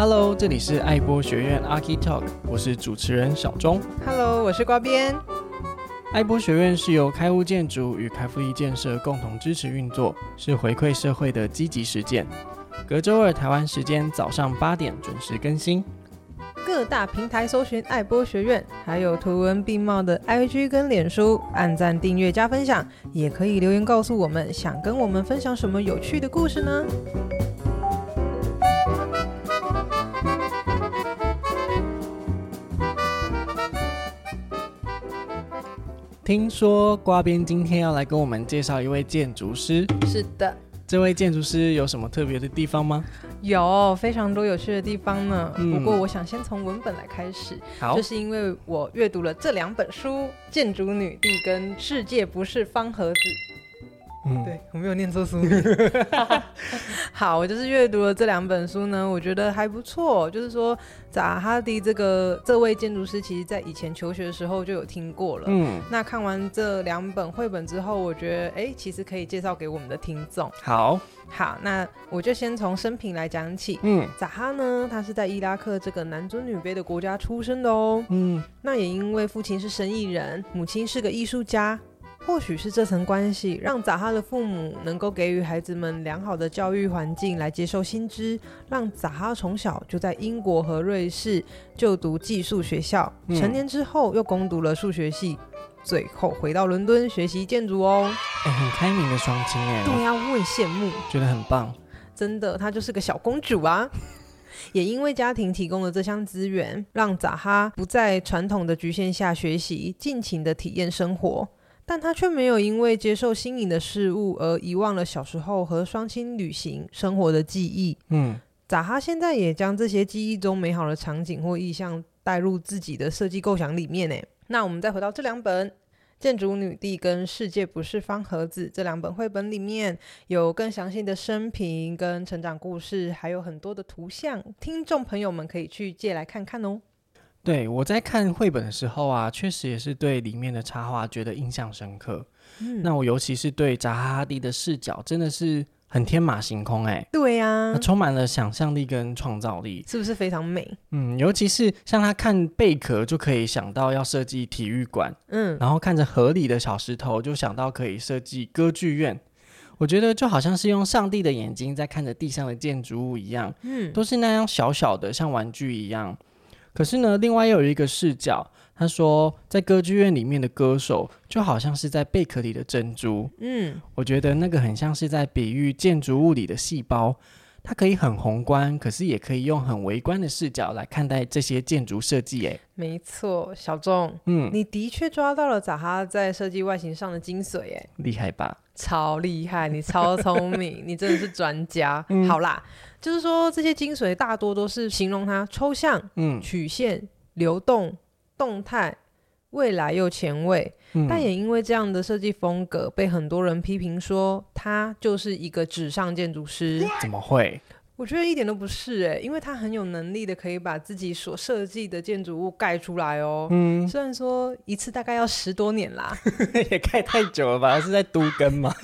Hello，这里是爱播学院 Archi Talk，我是主持人小钟。Hello，我是瓜边。爱播学院是由开物建筑与凯福利建设共同支持运作，是回馈社会的积极实践。隔周二台湾时间早上八点准时更新。各大平台搜寻爱播学院，还有图文并茂的 IG 跟脸书，按赞、订阅、加分享，也可以留言告诉我们，想跟我们分享什么有趣的故事呢？听说瓜边今天要来跟我们介绍一位建筑师。是的，这位建筑师有什么特别的地方吗？有非常多有趣的地方呢。嗯、不过我想先从文本来开始，好，就是因为我阅读了这两本书，《建筑女帝》跟《世界不是方盒子》。嗯，对，我没有念错书名。好，我就是阅读了这两本书呢，我觉得还不错。就是说，扎哈迪这个这位建筑师，其实在以前求学的时候就有听过了。嗯，那看完这两本绘本之后，我觉得，哎，其实可以介绍给我们的听众。好，好，那我就先从生平来讲起。嗯，扎哈呢，他是在伊拉克这个男尊女卑的国家出生的哦。嗯，那也因为父亲是生意人，母亲是个艺术家。或许是这层关系，让扎哈的父母能够给予孩子们良好的教育环境来接受新知，让扎哈从小就在英国和瑞士就读寄宿学校，嗯、成年之后又攻读了数学系，最后回到伦敦学习建筑哦。哎、欸，很开明的双亲哎。对呀、啊，我很羡慕，觉得很棒。真的，她就是个小公主啊。也因为家庭提供了这项资源，让扎哈不在传统的局限下学习，尽情的体验生活。但他却没有因为接受新颖的事物而遗忘了小时候和双亲旅行生活的记忆。嗯，扎哈现在也将这些记忆中美好的场景或意象带入自己的设计构想里面。呢，那我们再回到这两本《建筑女帝》跟《世界不是方盒子》这两本绘本里面，有更详细的生平跟成长故事，还有很多的图像，听众朋友们可以去借来看看哦。对，我在看绘本的时候啊，确实也是对里面的插画觉得印象深刻。嗯，那我尤其是对扎哈哈迪的视角，真的是很天马行空哎。对呀，充满了想象力跟创造力，是不是非常美？嗯，尤其是像他看贝壳就可以想到要设计体育馆，嗯，然后看着河里的小石头就想到可以设计歌剧院。我觉得就好像是用上帝的眼睛在看着地上的建筑物一样，嗯，都是那样小小的，像玩具一样。可是呢，另外又有一个视角，他说，在歌剧院里面的歌手就好像是在贝壳里的珍珠。嗯，我觉得那个很像是在比喻建筑物里的细胞，它可以很宏观，可是也可以用很微观的视角来看待这些建筑设计。哎，没错，小众，嗯，你的确抓到了扎哈在设计外形上的精髓。哎，厉害吧？超厉害，你超聪明，你真的是专家。嗯、好啦。就是说，这些精髓大多都是形容它抽象、嗯，曲线、流动、动态、未来又前卫。嗯、但也因为这样的设计风格，被很多人批评说他就是一个纸上建筑师。怎么会？我觉得一点都不是哎，因为他很有能力的，可以把自己所设计的建筑物盖出来哦。嗯，虽然说一次大概要十多年啦，也盖太久了吧？是在都根吗？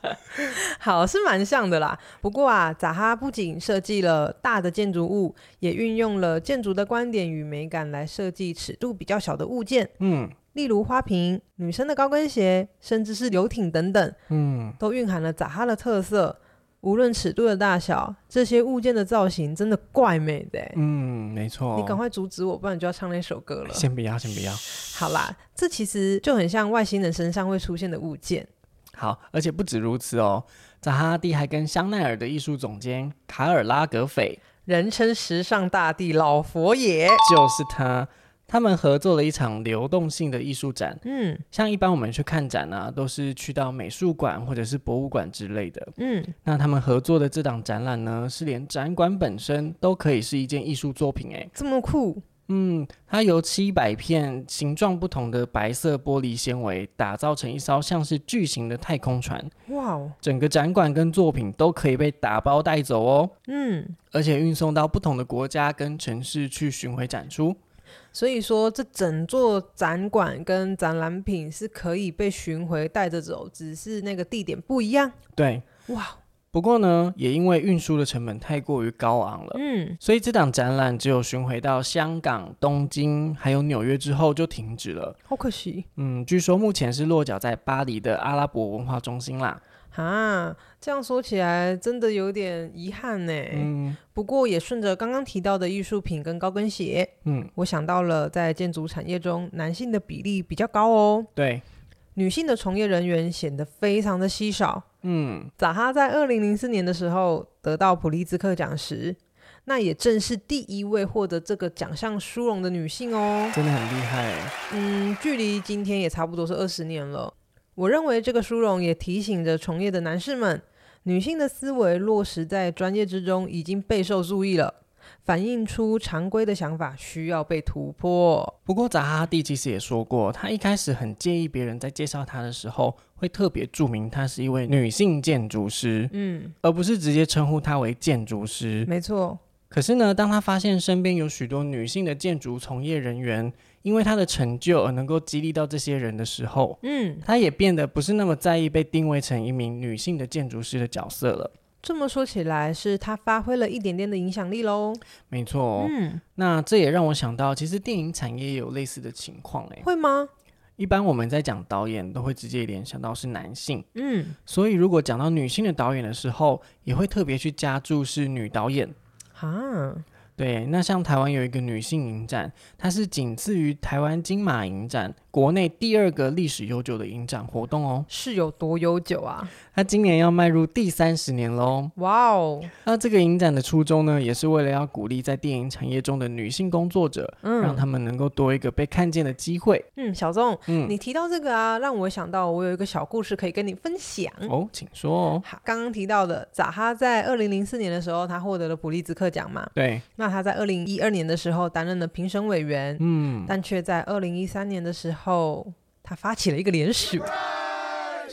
好，是蛮像的啦。不过啊，扎哈不仅设计了大的建筑物，也运用了建筑的观点与美感来设计尺度比较小的物件。嗯，例如花瓶、女生的高跟鞋，甚至是游艇等等。嗯，都蕴含了扎哈的特色。无论尺度的大小，这些物件的造型真的怪美的。嗯，没错。你赶快阻止我，不然你就要唱那首歌了。先不要，先不要。好啦，这其实就很像外星人身上会出现的物件。好，而且不止如此哦。扎哈蒂还跟香奈儿的艺术总监卡尔拉格斐，人称时尚大帝老佛爷，就是他。他们合作了一场流动性的艺术展，嗯，像一般我们去看展啊，都是去到美术馆或者是博物馆之类的，嗯，那他们合作的这档展览呢，是连展馆本身都可以是一件艺术作品，哎，这么酷，嗯，它由七百片形状不同的白色玻璃纤维打造成一艘像是巨型的太空船，哇哦，整个展馆跟作品都可以被打包带走哦，嗯，而且运送到不同的国家跟城市去巡回展出。所以说，这整座展馆跟展览品是可以被巡回带着走，只是那个地点不一样。对，哇，不过呢，也因为运输的成本太过于高昂了，嗯，所以这档展览只有巡回到香港、东京还有纽约之后就停止了，好可惜。嗯，据说目前是落脚在巴黎的阿拉伯文化中心啦。啊，这样说起来真的有点遗憾呢。嗯，不过也顺着刚刚提到的艺术品跟高跟鞋，嗯，我想到了在建筑产业中，男性的比例比较高哦。对，女性的从业人员显得非常的稀少。嗯，扎哈在二零零四年的时候得到普利兹克奖时，那也正是第一位获得这个奖项殊荣的女性哦。真的很厉害。嗯，距离今天也差不多是二十年了。我认为这个殊荣也提醒着从业的男士们，女性的思维落实在专业之中已经备受注意了，反映出常规的想法需要被突破。不过扎哈蒂其实也说过，他一开始很介意别人在介绍他的时候会特别注明他是一位女性建筑师，嗯，而不是直接称呼他为建筑师。没错。可是呢，当他发现身边有许多女性的建筑从业人员，因为他的成就而能够激励到这些人的时候，嗯，他也变得不是那么在意被定位成一名女性的建筑师的角色了。这么说起来，是他发挥了一点点的影响力喽。没错，嗯，那这也让我想到，其实电影产业也有类似的情况，哎，会吗？一般我们在讲导演，都会直接联想到是男性，嗯，所以如果讲到女性的导演的时候，也会特别去加注是女导演，哈。对，那像台湾有一个女性影展，它是仅次于台湾金马影展，国内第二个历史悠久的影展活动哦。是有多悠久啊？它今年要迈入第三十年喽！哇哦！那这个影展的初衷呢，也是为了要鼓励在电影产业中的女性工作者，嗯，让他们能够多一个被看见的机会。嗯，小钟，嗯，你提到这个啊，让我想到我有一个小故事可以跟你分享哦，请说哦。好，刚刚提到的扎哈在二零零四年的时候，他获得了普利兹克奖嘛？对。那他在二零一二年的时候担任了评审委员，嗯，但却在二零一三年的时候，他发起了一个联署。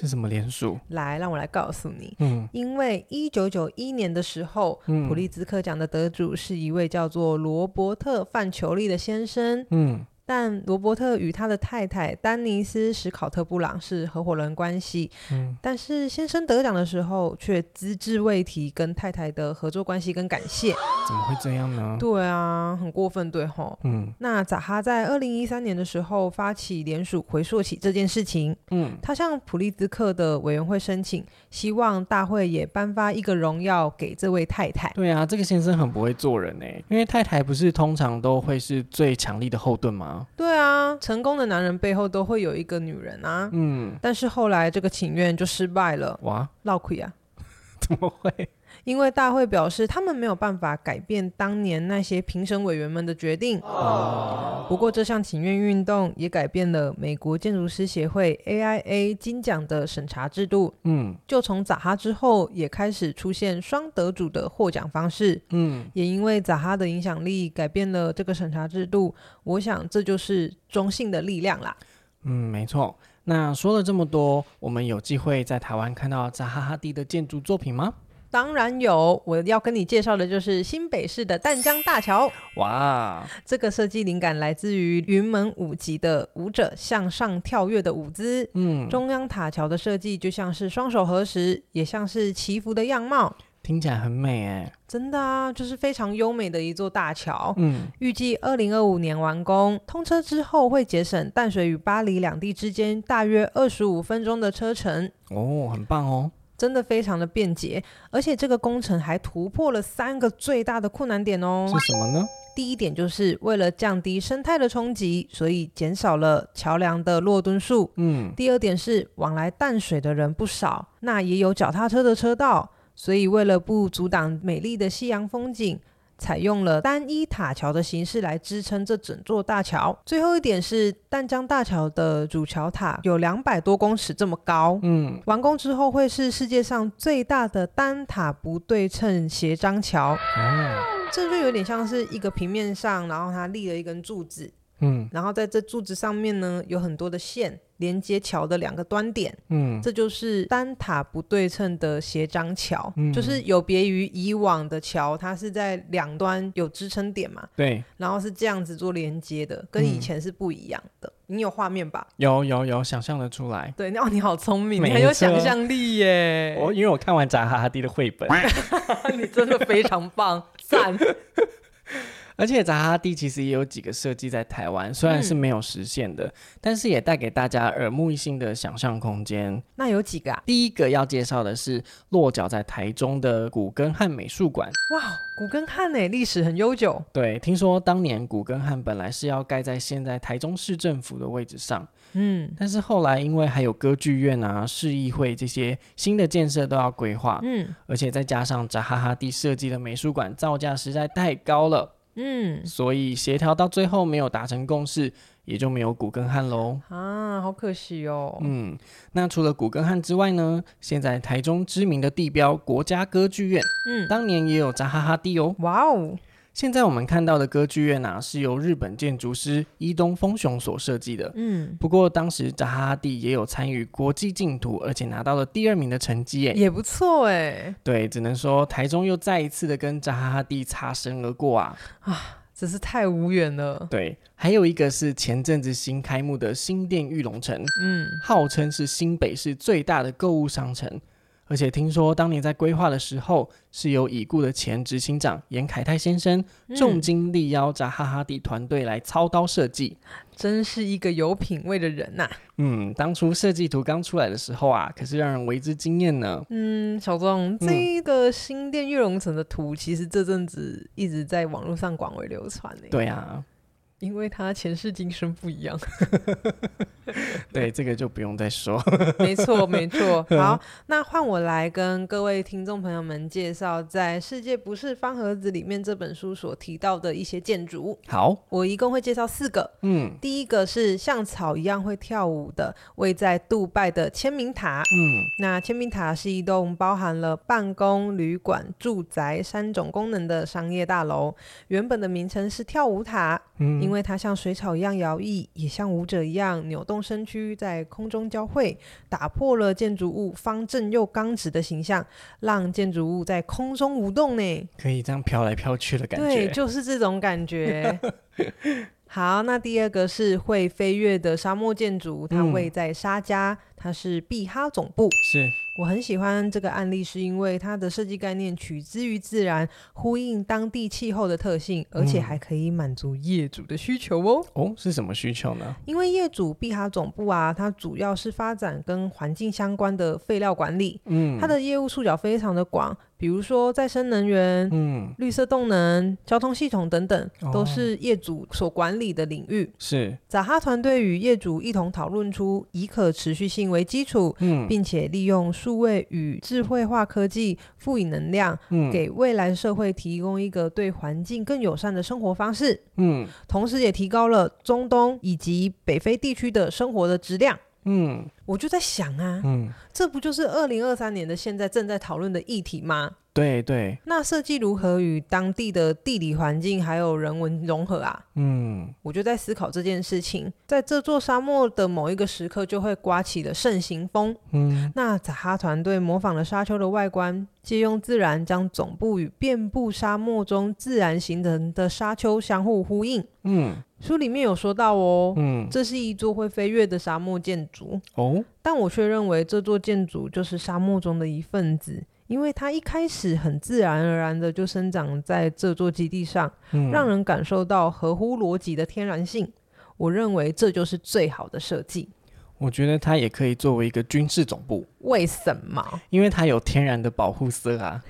是什么联署？来，让我来告诉你。嗯，因为一九九一年的时候，嗯，普利兹克奖的得主是一位叫做罗伯特·范裘利的先生。嗯。但罗伯特与他的太太丹尼斯·史考特·布朗是合伙人关系，嗯，但是先生得奖的时候却只字未提跟太太的合作关系跟感谢，怎么会这样呢？对啊，很过分，对吼，嗯，那扎哈在二零一三年的时候发起联署回溯起这件事情，嗯，他向普利兹克的委员会申请，希望大会也颁发一个荣耀给这位太太。对啊，这个先生很不会做人哎，因为太太不是通常都会是最强力的后盾吗？对啊，成功的男人背后都会有一个女人啊。嗯，但是后来这个请愿就失败了。哇，闹亏啊？怎么会？因为大会表示他们没有办法改变当年那些评审委员们的决定。哦。不过这项请愿运动也改变了美国建筑师协会 AIA 金奖的审查制度。嗯。就从扎哈之后，也开始出现双得主的获奖方式。嗯。也因为扎哈的影响力，改变了这个审查制度。我想这就是中性的力量啦。嗯，没错。那说了这么多，我们有机会在台湾看到扎哈·哈迪的建筑作品吗？当然有，我要跟你介绍的就是新北市的淡江大桥。哇，这个设计灵感来自于云门舞集的舞者向上跳跃的舞姿。嗯，中央塔桥的设计就像是双手合十，也像是祈福的样貌，听起来很美哎。真的啊，就是非常优美的一座大桥。嗯，预计二零二五年完工，通车之后会节省淡水与巴黎两地之间大约二十五分钟的车程。哦，很棒哦。真的非常的便捷，而且这个工程还突破了三个最大的困难点哦。是什么呢？第一点就是为了降低生态的冲击，所以减少了桥梁的落墩数。嗯。第二点是往来淡水的人不少，那也有脚踏车的车道，所以为了不阻挡美丽的夕阳风景。采用了单一塔桥的形式来支撑这整座大桥。最后一点是淡江大桥的主桥塔有两百多公尺这么高，嗯，完工之后会是世界上最大的单塔不对称斜张桥。哦，这就有点像是一个平面上，然后它立了一根柱子。嗯，然后在这柱子上面呢，有很多的线连接桥的两个端点，嗯，这就是单塔不对称的斜张桥，嗯，就是有别于以往的桥，它是在两端有支撑点嘛，对，然后是这样子做连接的，跟以前是不一样的。嗯、你有画面吧？有有有，想象的出来。对，那、哦、你好聪明，你很有想象力耶。我因为我看完扎哈哈蒂的绘本，你真的非常棒，赞。而且扎哈哈蒂其实也有几个设计在台湾，虽然是没有实现的，嗯、但是也带给大家耳目一新的想象空间。那有几个啊？第一个要介绍的是落脚在台中的古根汉美术馆。哇，古根汉呢，历史很悠久。对，听说当年古根汉本来是要盖在现在台中市政府的位置上，嗯，但是后来因为还有歌剧院啊、市议会这些新的建设都要规划，嗯，而且再加上扎哈哈蒂设计的美术馆造价实在太高了。嗯，所以协调到最后没有达成共识，也就没有古根汉喽。啊，好可惜哦。嗯，那除了古根汉之外呢？现在台中知名的地标国家歌剧院，嗯，当年也有扎哈哈地哦。哇哦。现在我们看到的歌剧院啊，是由日本建筑师伊东丰雄所设计的。嗯，不过当时扎哈哈蒂也有参与国际竞图，而且拿到了第二名的成绩，哎，也不错哎。对，只能说台中又再一次的跟扎哈哈蒂擦身而过啊！啊，真是太无缘了。对，还有一个是前阵子新开幕的新店玉龙城，嗯，号称是新北市最大的购物商城。而且听说当年在规划的时候，是由已故的前执行长严凯泰先生重金力邀扎哈哈蒂团队来操刀设计，真是一个有品味的人呐、啊。嗯，当初设计图刚出来的时候啊，可是让人为之惊艳呢。嗯，小庄，这一个新店玉龙城的图，其实这阵子一直在网络上广为流传呢。对啊。因为他前世今生不一样，对，这个就不用再说。没错，没错。好，那换我来跟各位听众朋友们介绍，在《世界不是方盒子》里面这本书所提到的一些建筑。好，我一共会介绍四个。嗯，第一个是像草一样会跳舞的，位在杜拜的签名塔。嗯，那签名塔是一栋包含了办公、旅馆、住宅三种功能的商业大楼。原本的名称是跳舞塔。嗯，因为它像水草一样摇曳，也像舞者一样扭动身躯，在空中交汇，打破了建筑物方正又刚直的形象，让建筑物在空中舞动呢。可以这样飘来飘去的感觉。对，就是这种感觉。好，那第二个是会飞跃的沙漠建筑，它位在沙加，它是毕哈总部。是。我很喜欢这个案例，是因为它的设计概念取之于自然，呼应当地气候的特性，而且还可以满足业主的需求哦。哦，是什么需求呢？因为业主毕哈总部啊，它主要是发展跟环境相关的废料管理，嗯，它的业务触角非常的广。比如说再生能源、嗯、绿色动能、交通系统等等，都是业主所管理的领域。是扎哈团队与业主一同讨论出以可持续性为基础，嗯，并且利用数位与智慧化科技赋予能量，嗯，给未来社会提供一个对环境更友善的生活方式。嗯，同时也提高了中东以及北非地区的生活的质量。嗯，我就在想啊，嗯，这不就是二零二三年的现在正在讨论的议题吗？对对，那设计如何与当地的地理环境还有人文融合啊？嗯，我就在思考这件事情。在这座沙漠的某一个时刻，就会刮起了盛行风。嗯，那扎哈团队模仿了沙丘的外观，借用自然将总部与遍布沙漠中自然形成的沙丘相互呼应。嗯，书里面有说到哦，嗯，这是一座会飞跃的沙漠建筑。哦，但我却认为这座建筑就是沙漠中的一份子。因为它一开始很自然而然的就生长在这座基地上，嗯，让人感受到合乎逻辑的天然性。我认为这就是最好的设计。我觉得它也可以作为一个军事总部。为什么？因为它有天然的保护色啊，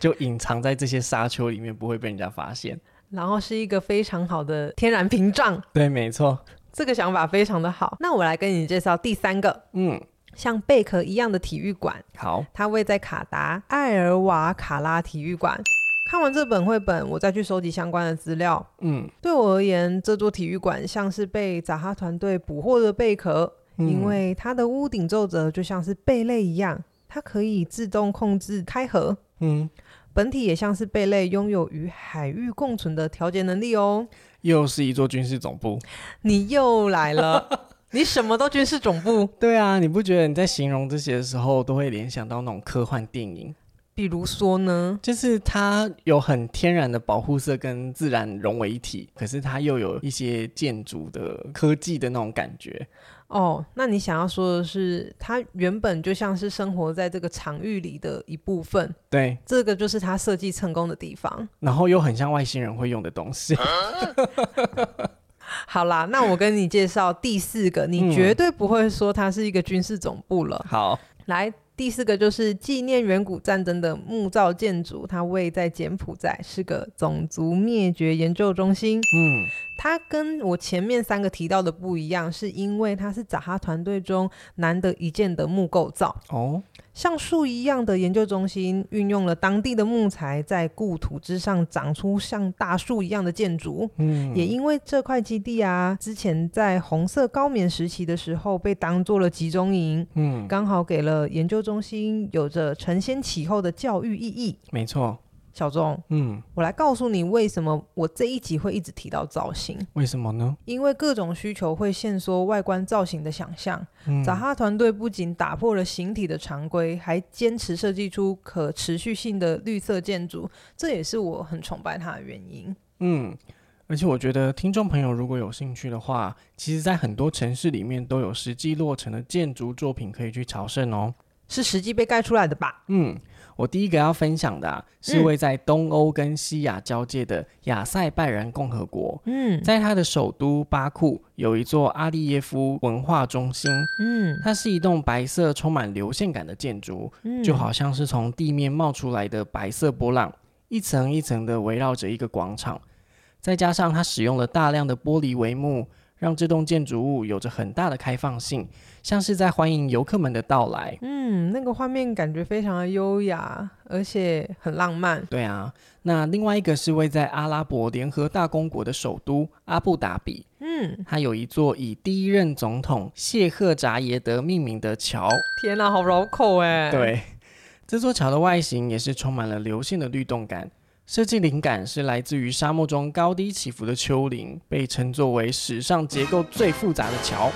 就隐藏在这些沙丘里面，不会被人家发现。然后是一个非常好的天然屏障。对，没错。这个想法非常的好。那我来跟你介绍第三个。嗯。像贝壳一样的体育馆，好，它位在卡达艾尔瓦卡拉体育馆。看完这本绘本，我再去收集相关的资料。嗯，对我而言，这座体育馆像是被扎哈团队捕获的贝壳，嗯，因为它的屋顶皱褶就像是贝类一样，它可以自动控制开合。嗯，本体也像是贝类，拥有与海域共存的调节能力哦。又是一座军事总部，你又来了，你什么都军事总部？对啊，你不觉得你在形容这些的时候，都会联想到那种科幻电影？比如说呢，就是它有很天然的保护色跟自然融为一体，可是它又有一些建筑的科技的那种感觉。哦，那你想要说的是，它原本就像是生活在这个场域里的一部分。对，这个就是它设计成功的地方。然后又很像外星人会用的东西。好啦，那我跟你介绍第四个，你绝对不会说它是一个军事总部了。嗯、好，来。第四个就是纪念远古战争的木造建筑，它位在柬埔寨，是个种族灭绝研究中心。嗯，它跟我前面三个提到的不一样，是因为它是扎哈团队中难得一见的木构造。哦。像树一样的研究中心，运用了当地的木材，在故土之上长出像大树一样的建筑。嗯，也因为这块基地啊，之前在红色高棉时期的时候被当做了集中营。嗯，刚好给了研究中心有着承先启后的教育意义。没错。小钟，嗯，我来告诉你为什么我这一集会一直提到造型。为什么呢？因为各种需求会限缩外观造型的想象。嗯，扎哈团队不仅打破了形体的常规，还坚持设计出可持续性的绿色建筑，这也是我很崇拜他的原因。嗯，而且我觉得听众朋友如果有兴趣的话，其实在很多城市里面都有实际落成的建筑作品可以去朝圣哦。是实际被盖出来的吧？嗯。我第一个要分享的啊，是位在东欧跟西亚交界的亚塞拜然共和国。嗯，在它的首都巴库有一座阿利耶夫文化中心。嗯，它是一栋白色、充满流线感的建筑，就好像是从地面冒出来的白色波浪，一层一层的围绕着一个广场。再加上它使用了大量的玻璃帷幕。让这栋建筑物有着很大的开放性，像是在欢迎游客们的到来。嗯，那个画面感觉非常的优雅，而且很浪漫。对啊，那另外一个是位在阿拉伯联合大公国的首都阿布达比。嗯，它有一座以第一任总统谢赫扎耶德命名的桥。天哪，好绕口哎！对，这座桥的外形也是充满了流线的律动感。设计灵感是来自于沙漠中高低起伏的丘陵，被称作为史上结构最复杂的桥。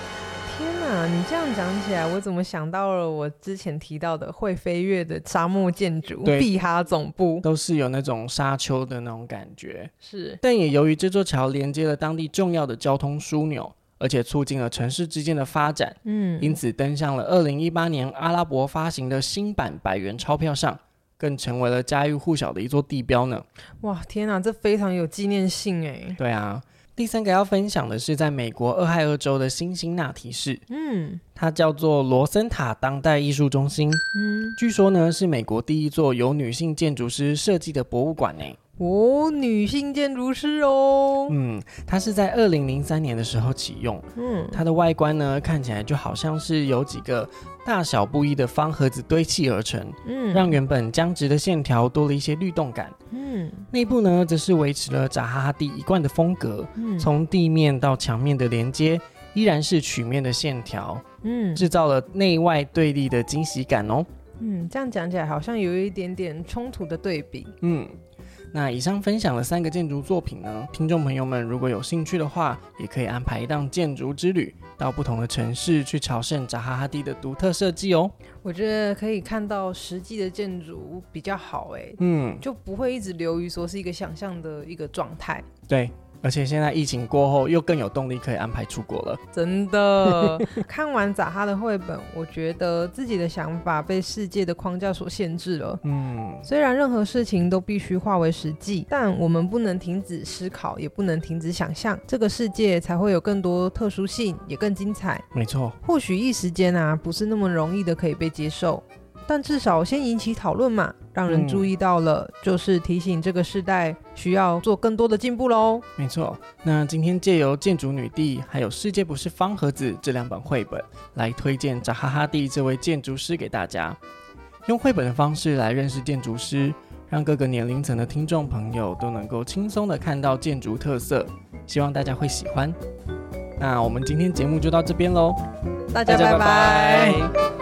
天哪，你这样讲起来，我怎么想到了我之前提到的会飞跃的沙漠建筑——毕哈总部，都是有那种沙丘的那种感觉。是，但也由于这座桥连接了当地重要的交通枢纽，而且促进了城市之间的发展，嗯，因此登上了二零一八年阿拉伯发行的新版百元钞票上。更成为了家喻户晓的一座地标呢！哇，天哪，这非常有纪念性哎！对啊，第三个要分享的是在美国俄亥俄州的辛辛那提市，嗯，它叫做罗森塔当代艺术中心，嗯，据说呢是美国第一座由女性建筑师设计的博物馆呢。哦，女性建筑师哦，嗯，它是在二零零三年的时候启用，嗯，它的外观呢看起来就好像是由几个大小不一的方盒子堆砌而成，嗯，让原本僵直的线条多了一些律动感，嗯，内部呢则是维持了扎哈哈蒂一贯的风格，嗯，从地面到墙面的连接依然是曲面的线条，嗯，制造了内外对立的惊喜感哦，嗯，这样讲起来好像有一点点冲突的对比，嗯。那以上分享的三个建筑作品呢，听众朋友们如果有兴趣的话，也可以安排一趟建筑之旅，到不同的城市去朝圣扎哈哈蒂的独特设计哦。我觉得可以看到实际的建筑比较好，哎，嗯，就不会一直流于说是一个想象的一个状态。对。而且现在疫情过后，又更有动力可以安排出国了。真的，看完扎哈的绘本，我觉得自己的想法被世界的框架所限制了。嗯，虽然任何事情都必须化为实际，但我们不能停止思考，也不能停止想象，这个世界才会有更多特殊性，也更精彩。没错，或许一时间啊，不是那么容易的可以被接受。但至少先引起讨论嘛，让人注意到了，嗯、就是提醒这个时代需要做更多的进步喽。没错，那今天借由《建筑女帝》还有《世界不是方盒子》这两本绘本，来推荐扎哈哈蒂这位建筑师给大家，用绘本的方式来认识建筑师，让各个年龄层的听众朋友都能够轻松的看到建筑特色，希望大家会喜欢。那我们今天节目就到这边喽，大家拜拜。